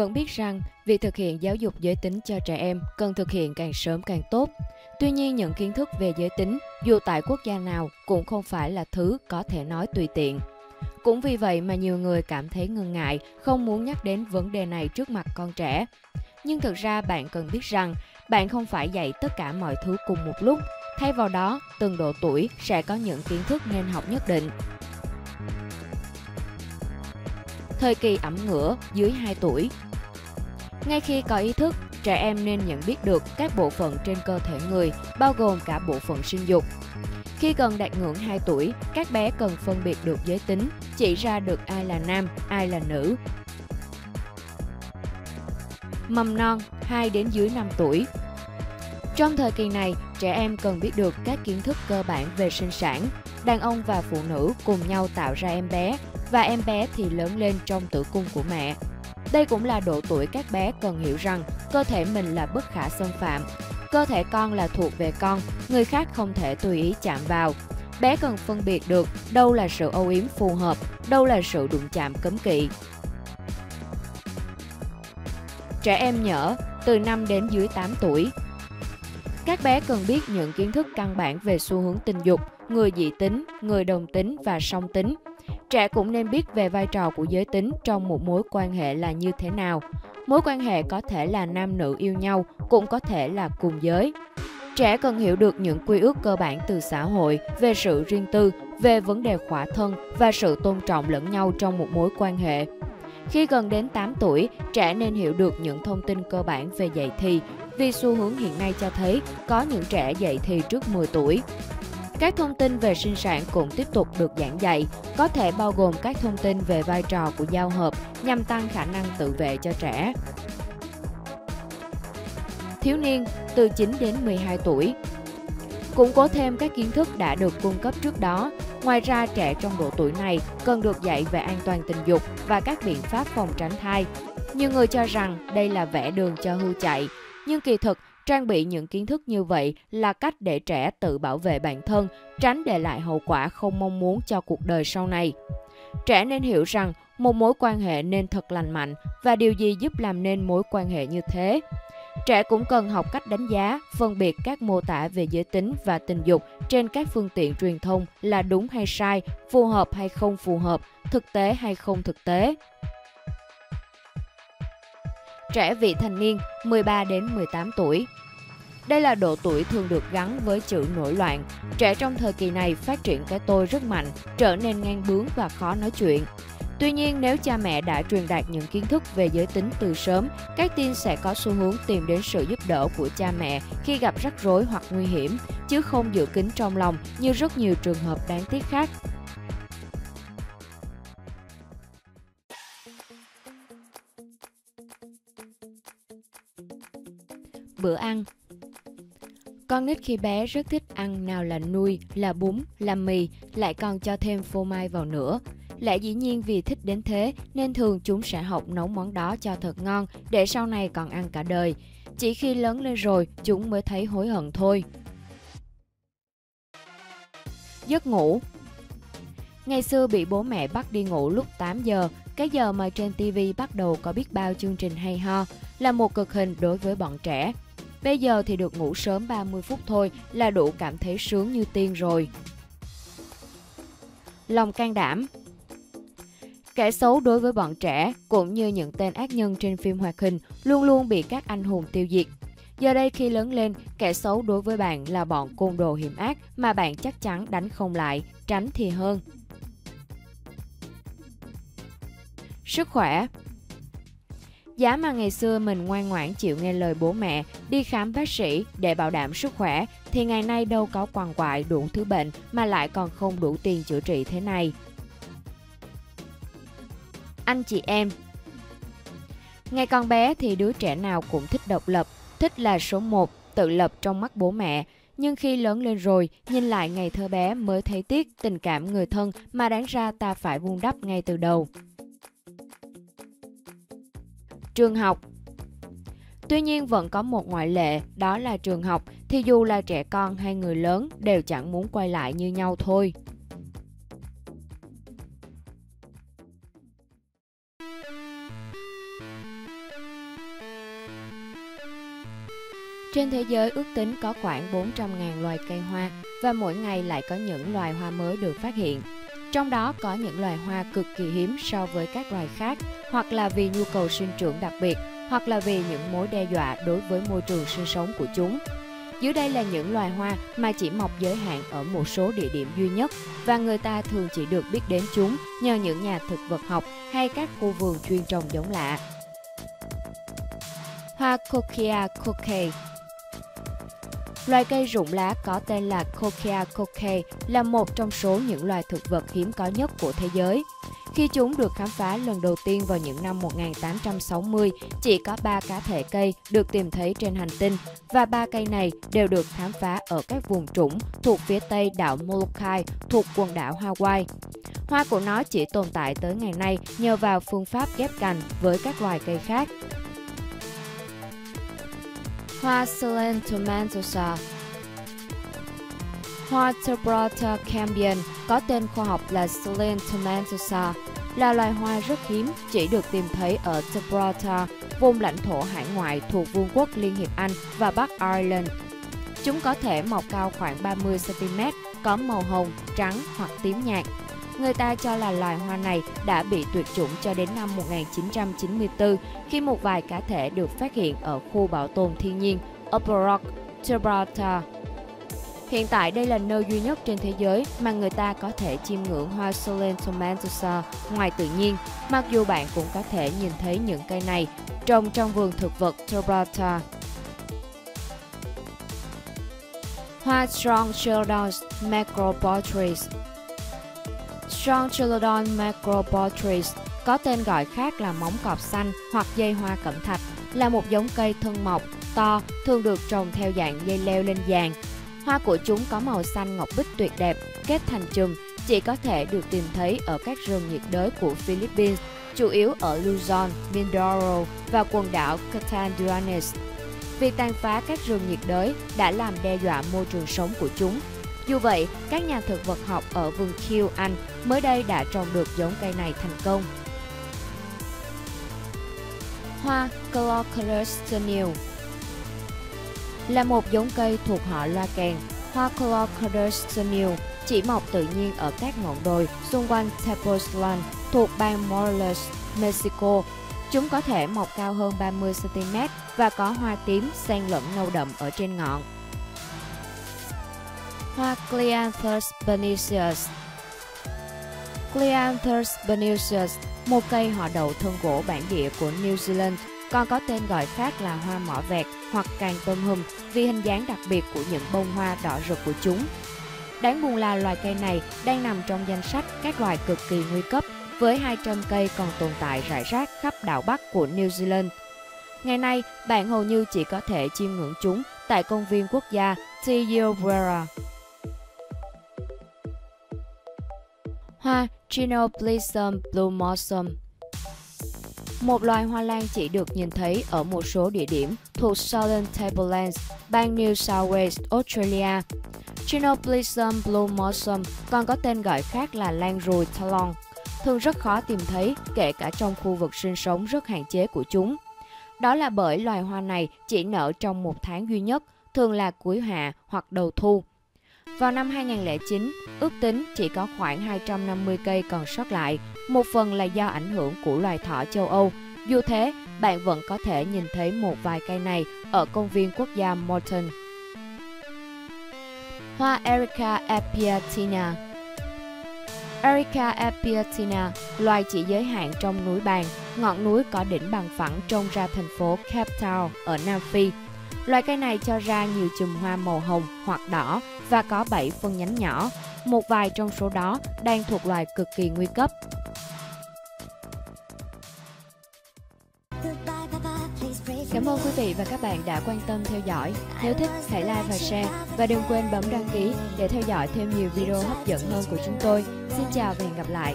vẫn biết rằng, việc thực hiện giáo dục giới tính cho trẻ em cần thực hiện càng sớm càng tốt. Tuy nhiên, những kiến thức về giới tính, dù tại quốc gia nào, cũng không phải là thứ có thể nói tùy tiện. Cũng vì vậy mà nhiều người cảm thấy ngần ngại, không muốn nhắc đến vấn đề này trước mặt con trẻ. Nhưng thực ra bạn cần biết rằng bạn không phải dạy tất cả mọi thứ cùng một lúc. Thay vào đó, từng độ tuổi sẽ có những kiến thức nên học nhất định. Thời kỳ ẩm ngửa dưới 2 tuổi Ngay khi có ý thức, trẻ em nên nhận biết được các bộ phận trên cơ thể người, bao gồm cả bộ phận sinh dục. Khi gần đạt ngưỡng 2 tuổi, các bé cần phân biệt được giới tính, chỉ ra được ai là nam, ai là nữ. Mầm non 2 đến dưới 5 tuổi Trong thời kỳ này, trẻ em cần biết được các kiến thức cơ bản về sinh sản. Đàn ông và phụ nữ cùng nhau tạo ra em bé và em bé thì lớn lên trong tử cung của mẹ. Đây cũng là độ tuổi các bé cần hiểu rằng cơ thể mình là bất khả xâm phạm. Cơ thể con là thuộc về con, người khác không thể tùy ý chạm vào. Bé cần phân biệt được đâu là sự âu yếm phù hợp, đâu là sự đụng chạm cấm kỵ. Trẻ em nhở từ 5 đến dưới 8 tuổi. Các bé cần biết những kiến thức căn bản về xu hướng tình dục, người dị tính, người đồng tính và song tính. Trẻ cũng nên biết về vai trò của giới tính trong một mối quan hệ là như thế nào. Mối quan hệ có thể là nam nữ yêu nhau, cũng có thể là cùng giới. Trẻ cần hiểu được những quy ước cơ bản từ xã hội về sự riêng tư, về vấn đề khỏa thân và sự tôn trọng lẫn nhau trong một mối quan hệ. Khi gần đến 8 tuổi, trẻ nên hiểu được những thông tin cơ bản về dạy thì, vì xu hướng hiện nay cho thấy có những trẻ dạy thì trước 10 tuổi. Các thông tin về sinh sản cũng tiếp tục được giảng dạy, có thể bao gồm các thông tin về vai trò của giao hợp nhằm tăng khả năng tự vệ cho trẻ. Thiếu niên từ 9 đến 12 tuổi Củng cố thêm các kiến thức đã được cung cấp trước đó. Ngoài ra, trẻ trong độ tuổi này cần được dạy về an toàn tình dục và các biện pháp phòng tránh thai. Nhiều người cho rằng đây là vẽ đường cho hưu chạy, nhưng kỳ thực trang bị những kiến thức như vậy là cách để trẻ tự bảo vệ bản thân, tránh để lại hậu quả không mong muốn cho cuộc đời sau này. Trẻ nên hiểu rằng một mối quan hệ nên thật lành mạnh và điều gì giúp làm nên mối quan hệ như thế. Trẻ cũng cần học cách đánh giá, phân biệt các mô tả về giới tính và tình dục trên các phương tiện truyền thông là đúng hay sai, phù hợp hay không phù hợp, thực tế hay không thực tế. Trẻ vị thành niên 13 đến 18 tuổi đây là độ tuổi thường được gắn với chữ nổi loạn. Trẻ trong thời kỳ này phát triển cái tôi rất mạnh, trở nên ngang bướng và khó nói chuyện. Tuy nhiên, nếu cha mẹ đã truyền đạt những kiến thức về giới tính từ sớm, các teen sẽ có xu hướng tìm đến sự giúp đỡ của cha mẹ khi gặp rắc rối hoặc nguy hiểm, chứ không giữ kín trong lòng như rất nhiều trường hợp đáng tiếc khác. Bữa ăn con nít khi bé rất thích ăn nào là nuôi, là bún, là mì, lại còn cho thêm phô mai vào nữa. Lẽ dĩ nhiên vì thích đến thế nên thường chúng sẽ học nấu món đó cho thật ngon để sau này còn ăn cả đời. Chỉ khi lớn lên rồi chúng mới thấy hối hận thôi. Giấc ngủ Ngày xưa bị bố mẹ bắt đi ngủ lúc 8 giờ, cái giờ mà trên TV bắt đầu có biết bao chương trình hay ho, là một cực hình đối với bọn trẻ. Bây giờ thì được ngủ sớm 30 phút thôi là đủ cảm thấy sướng như tiên rồi. Lòng can đảm Kẻ xấu đối với bọn trẻ cũng như những tên ác nhân trên phim hoạt hình luôn luôn bị các anh hùng tiêu diệt. Giờ đây khi lớn lên, kẻ xấu đối với bạn là bọn côn đồ hiểm ác mà bạn chắc chắn đánh không lại, tránh thì hơn. Sức khỏe Giá mà ngày xưa mình ngoan ngoãn chịu nghe lời bố mẹ, đi khám bác sĩ để bảo đảm sức khỏe, thì ngày nay đâu có quằn quại đủ thứ bệnh mà lại còn không đủ tiền chữa trị thế này. Anh chị em Ngày còn bé thì đứa trẻ nào cũng thích độc lập, thích là số 1, tự lập trong mắt bố mẹ. Nhưng khi lớn lên rồi, nhìn lại ngày thơ bé mới thấy tiếc tình cảm người thân mà đáng ra ta phải vun đắp ngay từ đầu. Trường học Tuy nhiên vẫn có một ngoại lệ, đó là trường học, thì dù là trẻ con hay người lớn đều chẳng muốn quay lại như nhau thôi. Trên thế giới ước tính có khoảng 400.000 loài cây hoa và mỗi ngày lại có những loài hoa mới được phát hiện. Trong đó có những loài hoa cực kỳ hiếm so với các loài khác, hoặc là vì nhu cầu sinh trưởng đặc biệt, hoặc là vì những mối đe dọa đối với môi trường sinh sống của chúng. Dưới đây là những loài hoa mà chỉ mọc giới hạn ở một số địa điểm duy nhất và người ta thường chỉ được biết đến chúng nhờ những nhà thực vật học hay các khu vườn chuyên trồng giống lạ. Hoa Cochia cocae Loài cây rụng lá có tên là Cochia cocae là một trong số những loài thực vật hiếm có nhất của thế giới. Khi chúng được khám phá lần đầu tiên vào những năm 1860, chỉ có 3 cá thể cây được tìm thấy trên hành tinh và ba cây này đều được khám phá ở các vùng trũng thuộc phía tây đảo Molokai thuộc quần đảo Hawaii. Hoa của nó chỉ tồn tại tới ngày nay nhờ vào phương pháp ghép cành với các loài cây khác. Hoa Silenthomantosa Hoa Tuberata cambion có tên khoa học là Silenthomantosa là loài hoa rất hiếm chỉ được tìm thấy ở Gibraltar, vùng lãnh thổ hải ngoại thuộc Vương quốc Liên hiệp Anh và Bắc Ireland. Chúng có thể mọc cao khoảng 30cm, có màu hồng, trắng hoặc tím nhạt. Người ta cho là loài hoa này đã bị tuyệt chủng cho đến năm 1994 khi một vài cá thể được phát hiện ở khu bảo tồn thiên nhiên Upper Rock, Gibraltar. Hiện tại đây là nơi duy nhất trên thế giới mà người ta có thể chiêm ngưỡng hoa Solentomantosa ngoài tự nhiên, mặc dù bạn cũng có thể nhìn thấy những cây này trồng trong vườn thực vật Gibraltar. Hoa Strong Sheldon's Macropotris Strong Children Macropotris có tên gọi khác là móng cọp xanh hoặc dây hoa cẩm thạch, là một giống cây thân mọc, to, thường được trồng theo dạng dây leo lên giàn Hoa của chúng có màu xanh ngọc bích tuyệt đẹp, kết thành chùm, chỉ có thể được tìm thấy ở các rừng nhiệt đới của Philippines, chủ yếu ở Luzon, Mindoro và quần đảo Catanduanes. Việc tàn phá các rừng nhiệt đới đã làm đe dọa môi trường sống của chúng. Dù vậy, các nhà thực vật học ở vườn Kew, Anh mới đây đã trồng được giống cây này thành công. Hoa Clocarus là một giống cây thuộc họ loa kèn. Hoa Clocarus chỉ mọc tự nhiên ở các ngọn đồi xung quanh Tepoztlan thuộc bang Morelos, Mexico. Chúng có thể mọc cao hơn 30cm và có hoa tím xen lẫn nâu đậm ở trên ngọn. Hoa Cleanthus pernicious Cleanthus pernicious, một cây họ đậu thân gỗ bản địa của New Zealand, còn có tên gọi khác là hoa mỏ vẹt hoặc càng tôm hùm vì hình dáng đặc biệt của những bông hoa đỏ rực của chúng. Đáng buồn là loài cây này đang nằm trong danh sách các loài cực kỳ nguy cấp với 200 cây còn tồn tại rải rác khắp đảo Bắc của New Zealand. Ngày nay, bạn hầu như chỉ có thể chiêm ngưỡng chúng tại công viên quốc gia Tiobrera. Hoa Chinoplisum blumosum một loài hoa lan chỉ được nhìn thấy ở một số địa điểm thuộc Southern Tablelands, bang New South Wales, Australia. Chinoplisum blumosum còn có tên gọi khác là lan ruồi talon, thường rất khó tìm thấy kể cả trong khu vực sinh sống rất hạn chế của chúng. Đó là bởi loài hoa này chỉ nở trong một tháng duy nhất, thường là cuối hạ hoặc đầu thu. Vào năm 2009, ước tính chỉ có khoảng 250 cây còn sót lại, một phần là do ảnh hưởng của loài thỏ châu Âu. Dù thế, bạn vẫn có thể nhìn thấy một vài cây này ở công viên quốc gia Morton. Hoa Erica apiatina Erica apiatina, loài chỉ giới hạn trong núi bàn, ngọn núi có đỉnh bằng phẳng trông ra thành phố Cape Town ở Nam Phi. Loài cây này cho ra nhiều chùm hoa màu hồng hoặc đỏ và có 7 phân nhánh nhỏ. Một vài trong số đó đang thuộc loài cực kỳ nguy cấp. Cảm ơn quý vị và các bạn đã quan tâm theo dõi. Nếu thích, hãy like và share. Và đừng quên bấm đăng ký để theo dõi thêm nhiều video hấp dẫn hơn của chúng tôi. Xin chào và hẹn gặp lại.